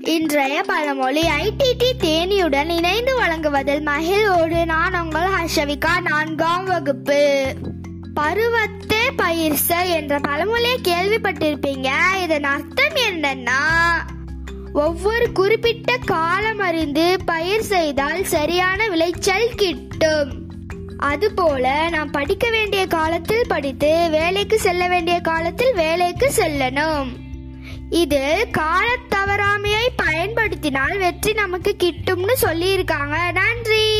இன்றைய பழமொழி ஐடிடி தேனியுடன் இணைந்து வழங்குவதில் மகிழ்வோடு நான் உங்கள் ஹர்ஷவிகா நான்காம் வகுப்பு. பருவத்தே பயிர்ச என்ற பழமொழியை கேள்விப்பட்டிருப்பீங்க. இதன் அர்த்தம் என்னன்னா ஒவ்வொரு குறிப்பிட்ட காலம் அறிந்து பயிர் செய்தால் சரியான விளைச்சல் கிட்டும். அதுபோல நாம் படிக்க வேண்டிய காலத்தில் படித்து வேலைக்கு செல்ல வேண்டிய காலத்தில் வேலைக்கு செல்லணும். இது காலத்தை தவறாமையை பயன்படுத்தினால் வெற்றி நமக்கு கிட்டும்னு சொல்லியிருக்காங்க. நன்றி.